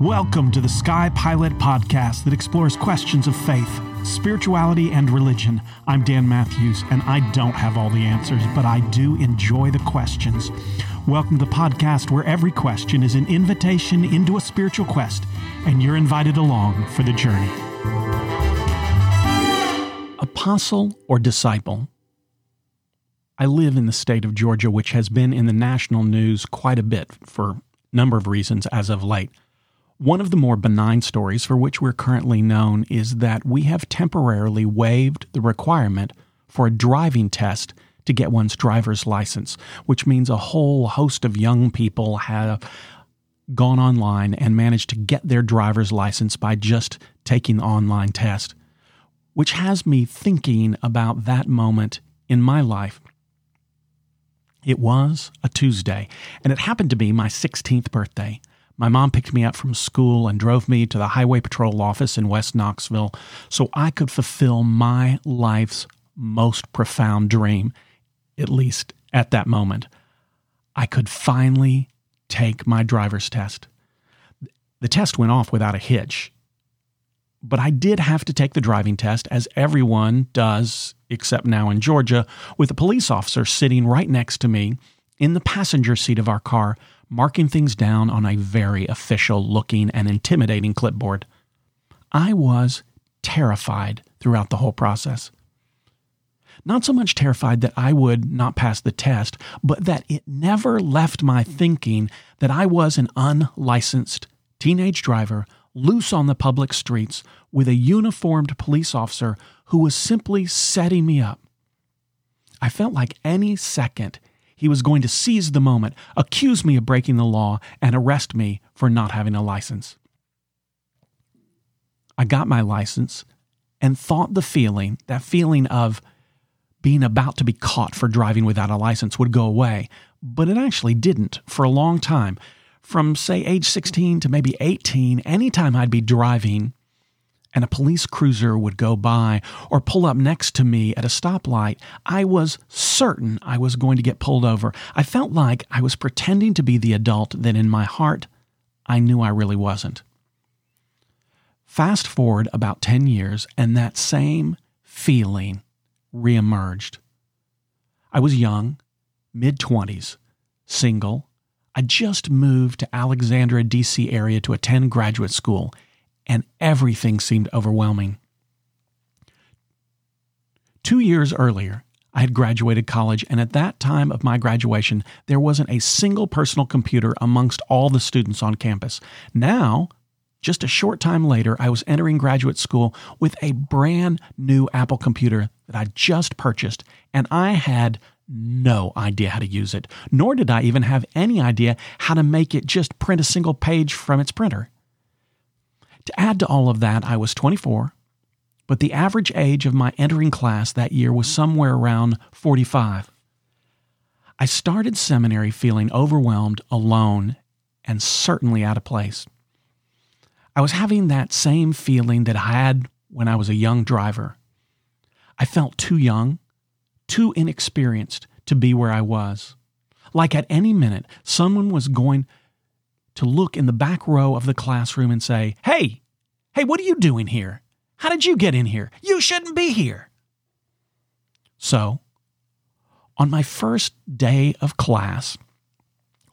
Welcome to the Sky Pilot podcast that explores questions of faith, spirituality, and religion. I'm Dan Matthews, and I don't have all the answers, but I do enjoy the questions. Welcome to the podcast where every question is an invitation into a spiritual quest, and you're invited along for the journey. Apostle or disciple? I live in the state of Georgia, which has been in the national news quite a bit for a number of reasons as of late. One of the more benign stories for which we're currently known is that we have temporarily waived the requirement for a driving test to get one's driver's license, which means a whole host of young people have gone online and managed to get their driver's license by just taking the online test, which has me thinking about that moment in my life. It was a Tuesday, and it happened to be my 16th birthday. My mom picked me up from school and drove me to the Highway Patrol office in West Knoxville so I could fulfill my life's most profound dream, at least at that moment. I could finally take my driver's test. The test went off without a hitch, but I did have to take the driving test, as everyone does, except now in Georgia, with a police officer sitting right next to me in the passenger seat of our car marking things down on a very official looking and intimidating clipboard. I was terrified throughout the whole process. Not so much terrified that I would not pass the test, but that it never left my thinking that I was an unlicensed teenage driver loose on the public streets with a uniformed police officer who was simply setting me up. I felt like any second he was going to seize the moment, accuse me of breaking the law, and arrest me for not having a license. I got my license and thought the feeling, that feeling of being about to be caught for driving without a license, would go away, but it actually didn't for a long time. From, say, age 16 to maybe 18, anytime I'd be driving, and a police cruiser would go by or pull up next to me at a stoplight, I was certain I was going to get pulled over. I felt like I was pretending to be the adult that in my heart I knew I really wasn't. Fast forward about 10 years, and that same feeling reemerged. I was young, mid 20s, single. I just moved to Alexandria, D.C. area to attend graduate school and everything seemed overwhelming. Two years earlier, I had graduated college, and at that time of my graduation, there wasn't a single personal computer amongst all the students on campus. Now, just a short time later, I was entering graduate school with a brand new Apple computer that I just purchased, and I had no idea how to use it, nor did I even have any idea how to make it just print a single page from its printer. To add to all of that, I was 24, but the average age of my entering class that year was somewhere around 45. I started seminary feeling overwhelmed, alone, and certainly out of place. I was having that same feeling that I had when I was a young driver. I felt too young, too inexperienced to be where I was. Like at any minute, someone was going to look in the back row of the classroom and say, Hey, hey, what are you doing here? How did you get in here? You shouldn't be here. So, on my first day of class,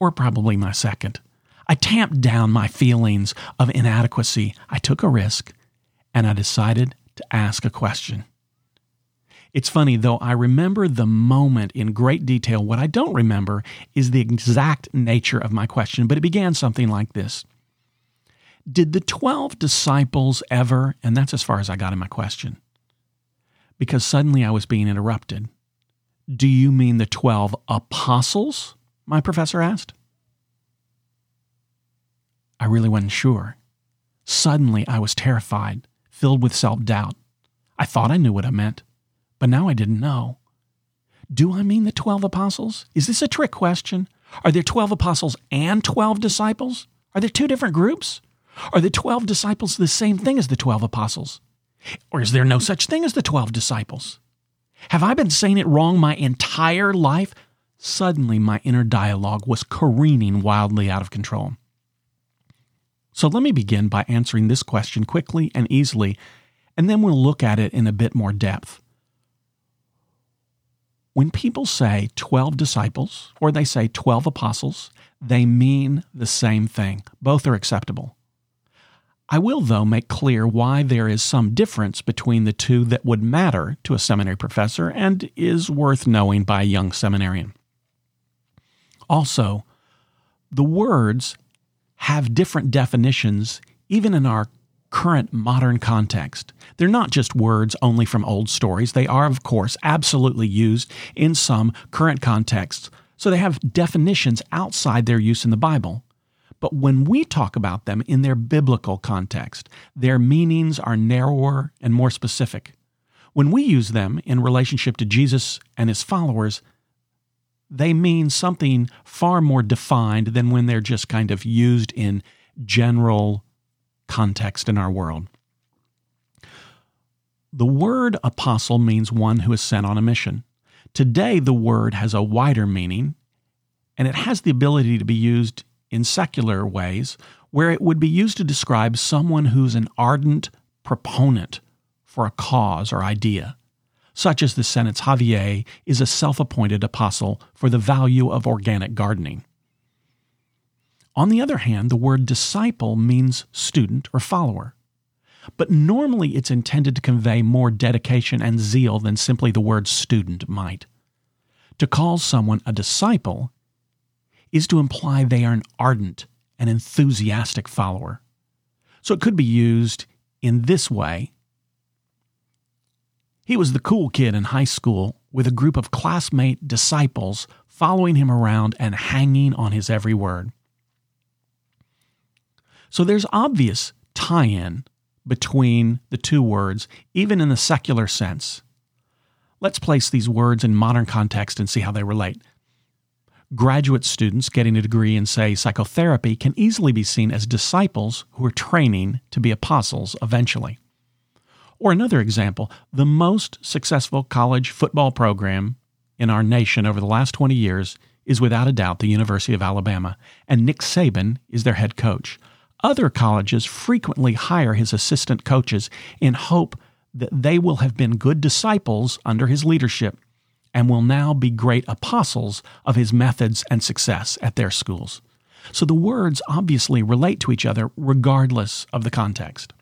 or probably my second, I tamped down my feelings of inadequacy. I took a risk and I decided to ask a question. It's funny, though I remember the moment in great detail, what I don't remember is the exact nature of my question, but it began something like this Did the 12 disciples ever, and that's as far as I got in my question, because suddenly I was being interrupted. Do you mean the 12 apostles? My professor asked. I really wasn't sure. Suddenly I was terrified, filled with self doubt. I thought I knew what I meant but now I didn't know. Do I mean the 12 apostles? Is this a trick question? Are there 12 apostles and 12 disciples? Are there two different groups? Are the 12 disciples the same thing as the 12 apostles? Or is there no such thing as the 12 disciples? Have I been saying it wrong my entire life? Suddenly, my inner dialogue was careening wildly out of control. So let me begin by answering this question quickly and easily, and then we'll look at it in a bit more depth. When people say 12 disciples or they say 12 apostles, they mean the same thing. Both are acceptable. I will, though, make clear why there is some difference between the two that would matter to a seminary professor and is worth knowing by a young seminarian. Also, the words have different definitions even in our current modern context. They're not just words only from old stories. They are, of course, absolutely used in some current contexts. So they have definitions outside their use in the Bible. But when we talk about them in their biblical context, their meanings are narrower and more specific. When we use them in relationship to Jesus and his followers, they mean something far more defined than when they're just kind of used in general context in our world. The word apostle means one who is sent on a mission. Today, the word has a wider meaning, and it has the ability to be used in secular ways, where it would be used to describe someone who's an ardent proponent for a cause or idea, such as the Senate's Javier is a self appointed apostle for the value of organic gardening. On the other hand, the word disciple means student or follower. But normally it's intended to convey more dedication and zeal than simply the word student might. To call someone a disciple is to imply they are an ardent and enthusiastic follower. So it could be used in this way. He was the cool kid in high school with a group of classmate disciples following him around and hanging on his every word. So there's obvious tie in between the two words, even in the secular sense. Let's place these words in modern context and see how they relate graduate students getting a degree in, say, psychotherapy can easily be seen as disciples who are training to be apostles eventually. Or another example, the most successful college football program in our nation over the last 20 years is without a doubt the University of Alabama, and Nick Saban is their head coach. Other colleges frequently hire his assistant coaches in hope that they will have been good disciples under his leadership and will now be great apostles of his methods and success at their schools. So the words obviously relate to each other regardless of the context.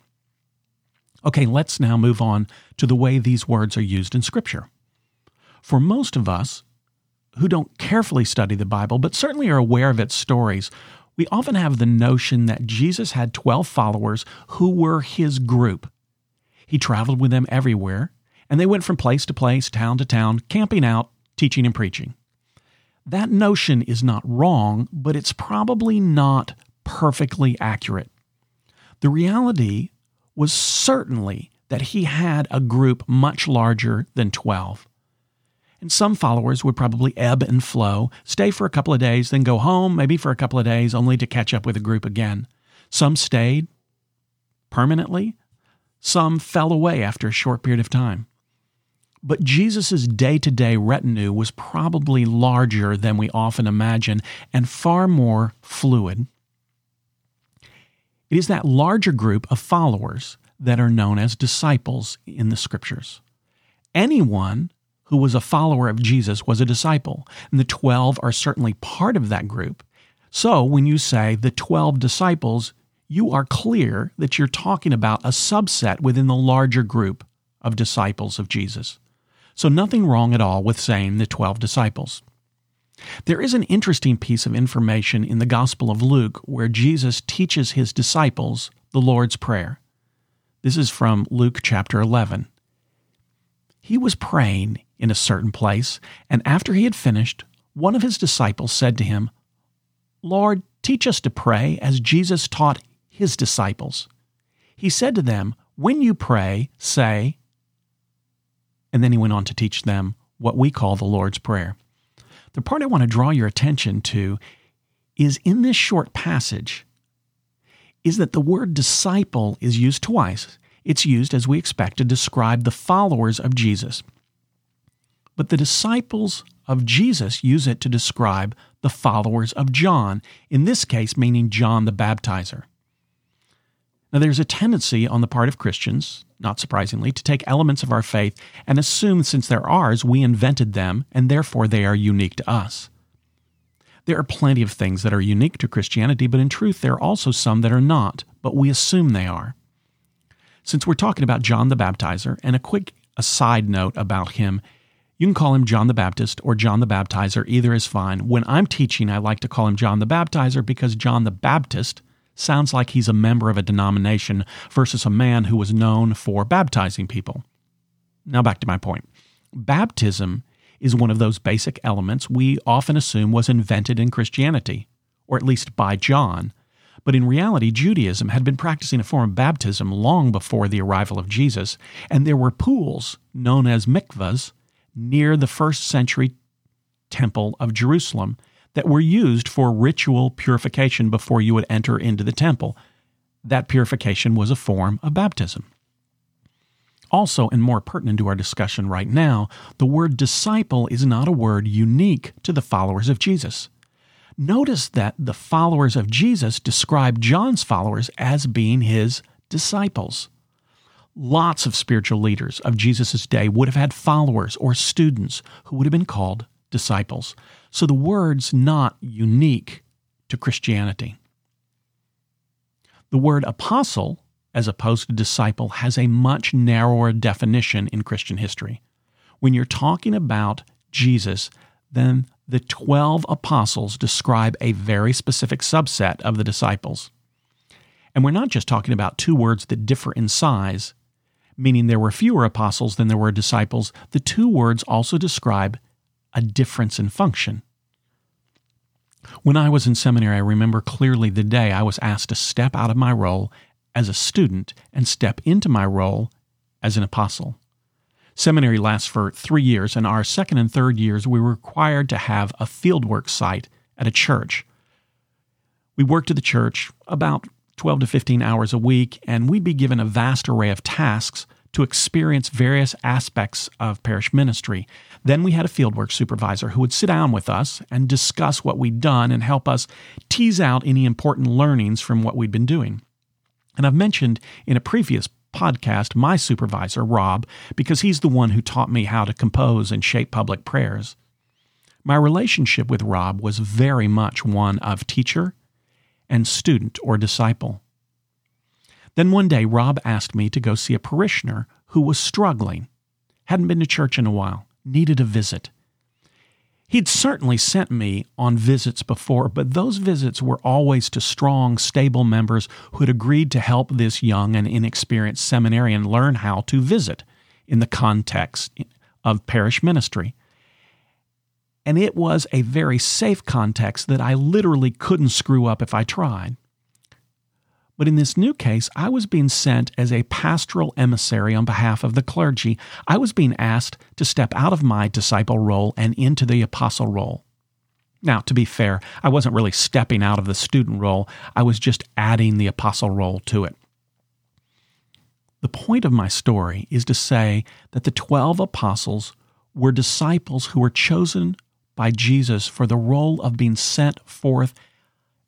Okay, let's now move on to the way these words are used in Scripture. For most of us who don't carefully study the Bible, but certainly are aware of its stories, we often have the notion that Jesus had 12 followers who were his group. He traveled with them everywhere, and they went from place to place, town to town, camping out, teaching and preaching. That notion is not wrong, but it's probably not perfectly accurate. The reality was certainly that he had a group much larger than 12. And some followers would probably ebb and flow, stay for a couple of days, then go home, maybe for a couple of days, only to catch up with a group again. Some stayed permanently, some fell away after a short period of time. But Jesus' day to day retinue was probably larger than we often imagine and far more fluid. It is that larger group of followers that are known as disciples in the scriptures. Anyone who was a follower of Jesus was a disciple, and the 12 are certainly part of that group. So when you say the 12 disciples, you are clear that you're talking about a subset within the larger group of disciples of Jesus. So, nothing wrong at all with saying the 12 disciples. There is an interesting piece of information in the Gospel of Luke where Jesus teaches his disciples the Lord's Prayer. This is from Luke chapter 11. He was praying in a certain place, and after he had finished, one of his disciples said to him, Lord, teach us to pray as Jesus taught his disciples. He said to them, When you pray, say, and then he went on to teach them what we call the Lord's Prayer. The part I want to draw your attention to is in this short passage is that the word disciple is used twice. It's used as we expect to describe the followers of Jesus. But the disciples of Jesus use it to describe the followers of John, in this case meaning John the Baptizer. Now, there's a tendency on the part of Christians, not surprisingly, to take elements of our faith and assume since they're ours, we invented them, and therefore they are unique to us. There are plenty of things that are unique to Christianity, but in truth, there are also some that are not, but we assume they are. Since we're talking about John the Baptizer, and a quick aside note about him, you can call him John the Baptist or John the Baptizer, either is fine. When I'm teaching, I like to call him John the Baptizer because John the Baptist sounds like he's a member of a denomination versus a man who was known for baptizing people. Now, back to my point. Baptism is one of those basic elements we often assume was invented in Christianity, or at least by John. But in reality, Judaism had been practicing a form of baptism long before the arrival of Jesus, and there were pools, known as mikvahs, near the first century temple of Jerusalem that were used for ritual purification before you would enter into the temple. That purification was a form of baptism. Also, and more pertinent to our discussion right now, the word disciple is not a word unique to the followers of Jesus. Notice that the followers of Jesus describe John's followers as being his disciples. Lots of spiritual leaders of Jesus' day would have had followers or students who would have been called disciples. So the word's not unique to Christianity. The word apostle, as opposed to disciple, has a much narrower definition in Christian history. When you're talking about Jesus, then the 12 apostles describe a very specific subset of the disciples. And we're not just talking about two words that differ in size, meaning there were fewer apostles than there were disciples. The two words also describe a difference in function. When I was in seminary, I remember clearly the day I was asked to step out of my role as a student and step into my role as an apostle. Seminary lasts for three years, and our second and third years, we were required to have a fieldwork site at a church. We worked at the church about 12 to 15 hours a week, and we'd be given a vast array of tasks to experience various aspects of parish ministry. Then we had a fieldwork supervisor who would sit down with us and discuss what we'd done and help us tease out any important learnings from what we'd been doing. And I've mentioned in a previous podcast my supervisor, Rob, because he's the one who taught me how to compose and shape public prayers. My relationship with Rob was very much one of teacher and student or disciple. Then one day, Rob asked me to go see a parishioner who was struggling, hadn't been to church in a while, needed a visit. He'd certainly sent me on visits before, but those visits were always to strong, stable members who had agreed to help this young and inexperienced seminarian learn how to visit in the context of parish ministry. And it was a very safe context that I literally couldn't screw up if I tried. But in this new case, I was being sent as a pastoral emissary on behalf of the clergy. I was being asked to step out of my disciple role and into the apostle role. Now, to be fair, I wasn't really stepping out of the student role, I was just adding the apostle role to it. The point of my story is to say that the 12 apostles were disciples who were chosen by Jesus for the role of being sent forth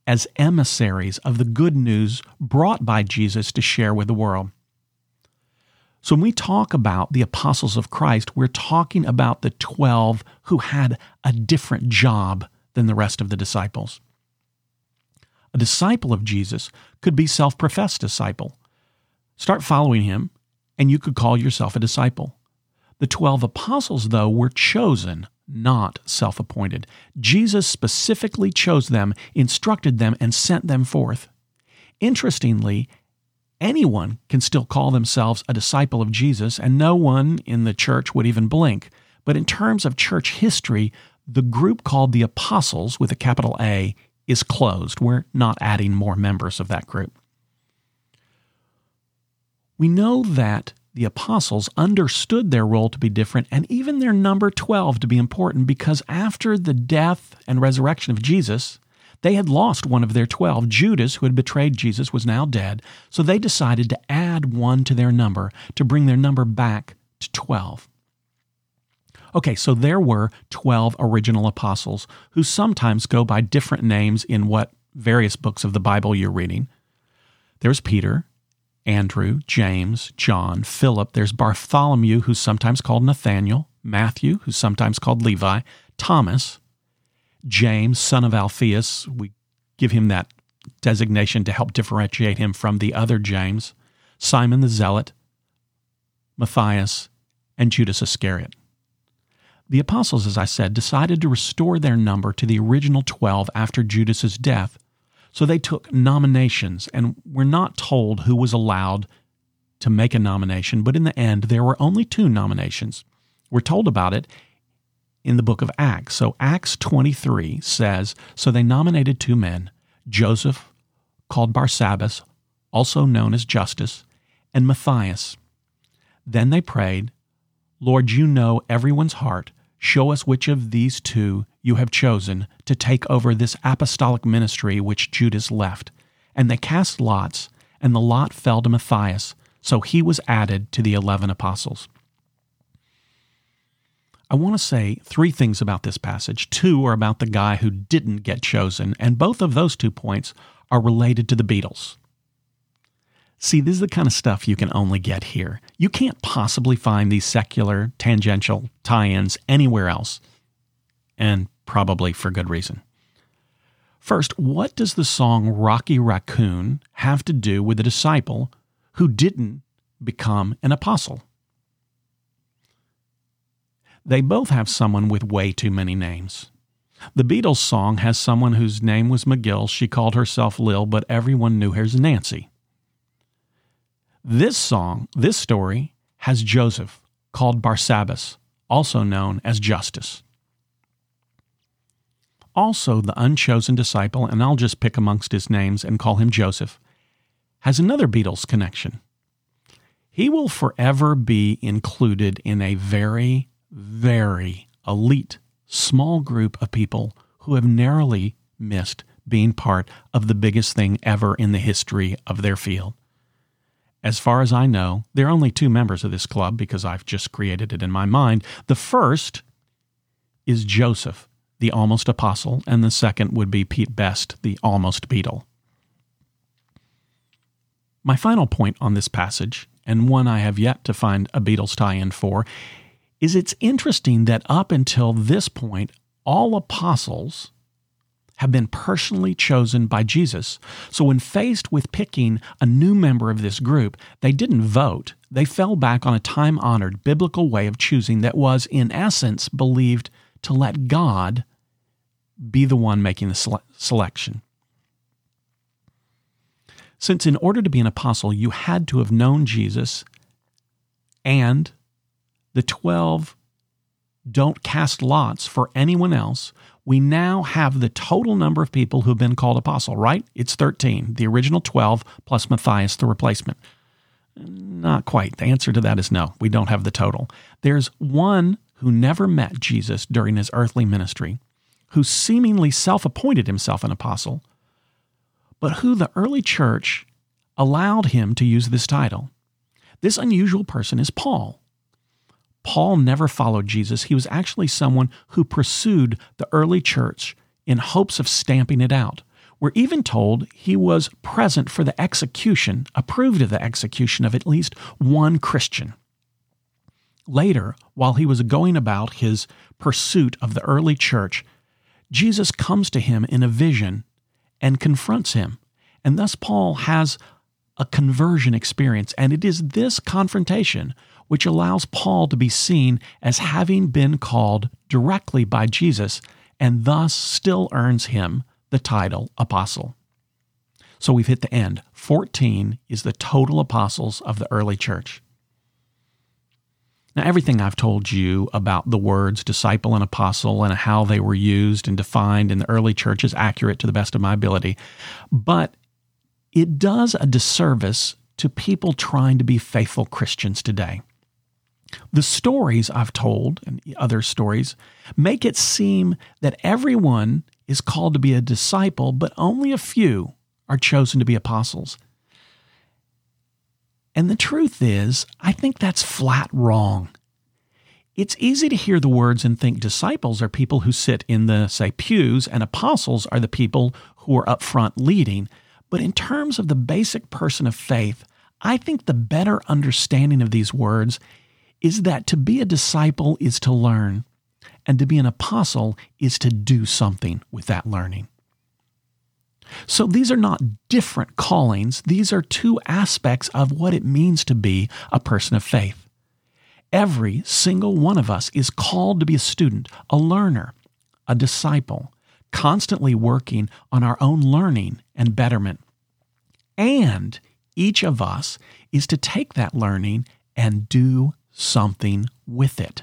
as emissaries of the good news brought by Jesus to share with the world. So, when we talk about the apostles of Christ, we're talking about the 12 who had a different job than the rest of the disciples. A disciple of Jesus could be self professed disciple. Start following him, and you could call yourself a disciple. The 12 apostles, though, were chosen not self appointed. Jesus specifically chose them, instructed them, and sent them forth. Interestingly, anyone can still call themselves a disciple of Jesus, and no one in the church would even blink. But in terms of church history, the group called the Apostles, with a capital A, is closed. We're not adding more members of that group. We know that the apostles understood their role to be different and even their number 12 to be important because after the death and resurrection of Jesus, they had lost one of their 12. Judas, who had betrayed Jesus, was now dead, so they decided to add one to their number to bring their number back to 12. Okay, so there were 12 original apostles who sometimes go by different names in what various books of the Bible you're reading. There's Peter, Andrew, James, John, Philip. There's Bartholomew, who's sometimes called Nathaniel, Matthew, who's sometimes called Levi, Thomas, James, son of Alphaeus. We give him that designation to help differentiate him from the other James, Simon the Zealot, Matthias, and Judas Iscariot. The apostles, as I said, decided to restore their number to the original 12 after Judas's death, so they took nominations, and we're not told who was allowed to make a nomination, but in the end, there were only two nominations. We're told about it in the book of Acts. So Acts 23 says So they nominated two men, Joseph, called Barsabbas, also known as Justus, and Matthias. Then they prayed, Lord, you know everyone's heart. Show us which of these two you have chosen to take over this apostolic ministry which Judas left. And they cast lots, and the lot fell to Matthias, so he was added to the eleven apostles. I want to say three things about this passage. Two are about the guy who didn't get chosen, and both of those two points are related to the Beatles. See, this is the kind of stuff you can only get here. You can't possibly find these secular, tangential tie ins anywhere else, and probably for good reason. First, what does the song Rocky Raccoon have to do with a disciple who didn't become an apostle? They both have someone with way too many names. The Beatles song has someone whose name was McGill. She called herself Lil, but everyone knew her as Nancy. This song, this story, has Joseph, called Barsabbas, also known as Justus. Also, the unchosen disciple, and I'll just pick amongst his names and call him Joseph, has another Beatles connection. He will forever be included in a very, very elite, small group of people who have narrowly missed being part of the biggest thing ever in the history of their field. As far as I know, there are only two members of this club because I've just created it in my mind. The first is Joseph, the almost apostle, and the second would be Pete Best, the almost Beatle. My final point on this passage, and one I have yet to find a Beatles tie in for, is it's interesting that up until this point, all apostles have been personally chosen by Jesus. So when faced with picking a new member of this group, they didn't vote. They fell back on a time honored biblical way of choosing that was, in essence, believed to let God be the one making the sele- selection. Since in order to be an apostle, you had to have known Jesus and the 12 don't cast lots for anyone else, we now have the total number of people who've been called apostle, right? It's 13, the original 12 plus Matthias, the replacement. Not quite. The answer to that is no. We don't have the total. There's one who never met Jesus during his earthly ministry, who seemingly self appointed himself an apostle, but who the early church allowed him to use this title. This unusual person is Paul. Paul never followed Jesus. He was actually someone who pursued the early church in hopes of stamping it out. We're even told he was present for the execution, approved of the execution of at least one Christian. Later, while he was going about his pursuit of the early church, Jesus comes to him in a vision and confronts him. And thus, Paul has a conversion experience. And it is this confrontation which allows Paul to be seen as having been called directly by Jesus and thus still earns him the title apostle. So we've hit the end. 14 is the total apostles of the early church. Now, everything I've told you about the words disciple and apostle and how they were used and defined in the early church is accurate to the best of my ability, but it does a disservice to people trying to be faithful Christians today. The stories I've told and other stories make it seem that everyone is called to be a disciple, but only a few are chosen to be apostles. And the truth is, I think that's flat wrong. It's easy to hear the words and think disciples are people who sit in the, say, pews, and apostles are the people who are up front leading. But in terms of the basic person of faith, I think the better understanding of these words is that to be a disciple is to learn, and to be an apostle is to do something with that learning. So these are not different callings, these are two aspects of what it means to be a person of faith. Every single one of us is called to be a student, a learner, a disciple, constantly working on our own learning and betterment. And each of us is to take that learning and do something with it.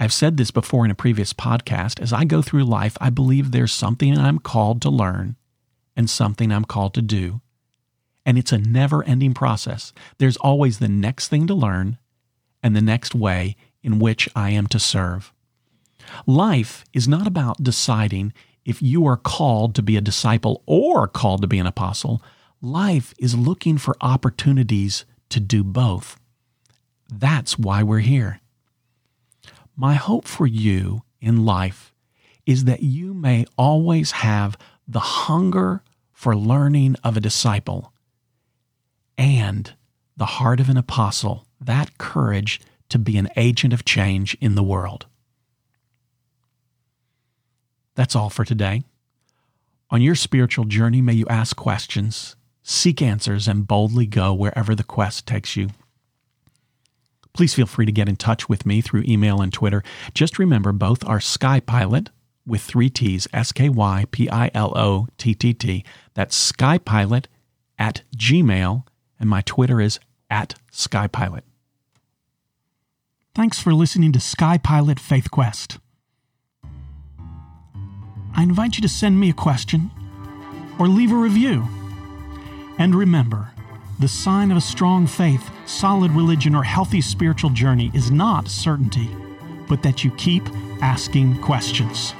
I've said this before in a previous podcast. As I go through life, I believe there's something I'm called to learn and something I'm called to do. And it's a never ending process. There's always the next thing to learn and the next way in which I am to serve. Life is not about deciding if you are called to be a disciple or called to be an apostle. Life is looking for opportunities to do both. That's why we're here. My hope for you in life is that you may always have the hunger for learning of a disciple and the heart of an apostle, that courage to be an agent of change in the world. That's all for today. On your spiritual journey, may you ask questions, seek answers, and boldly go wherever the quest takes you. Please feel free to get in touch with me through email and Twitter. Just remember, both are Skypilot with three T's, S K Y P I L O T T T. That's Skypilot at Gmail, and my Twitter is at Skypilot. Thanks for listening to Skypilot Faith Quest. I invite you to send me a question or leave a review. And remember, the sign of a strong faith, solid religion, or healthy spiritual journey is not certainty, but that you keep asking questions.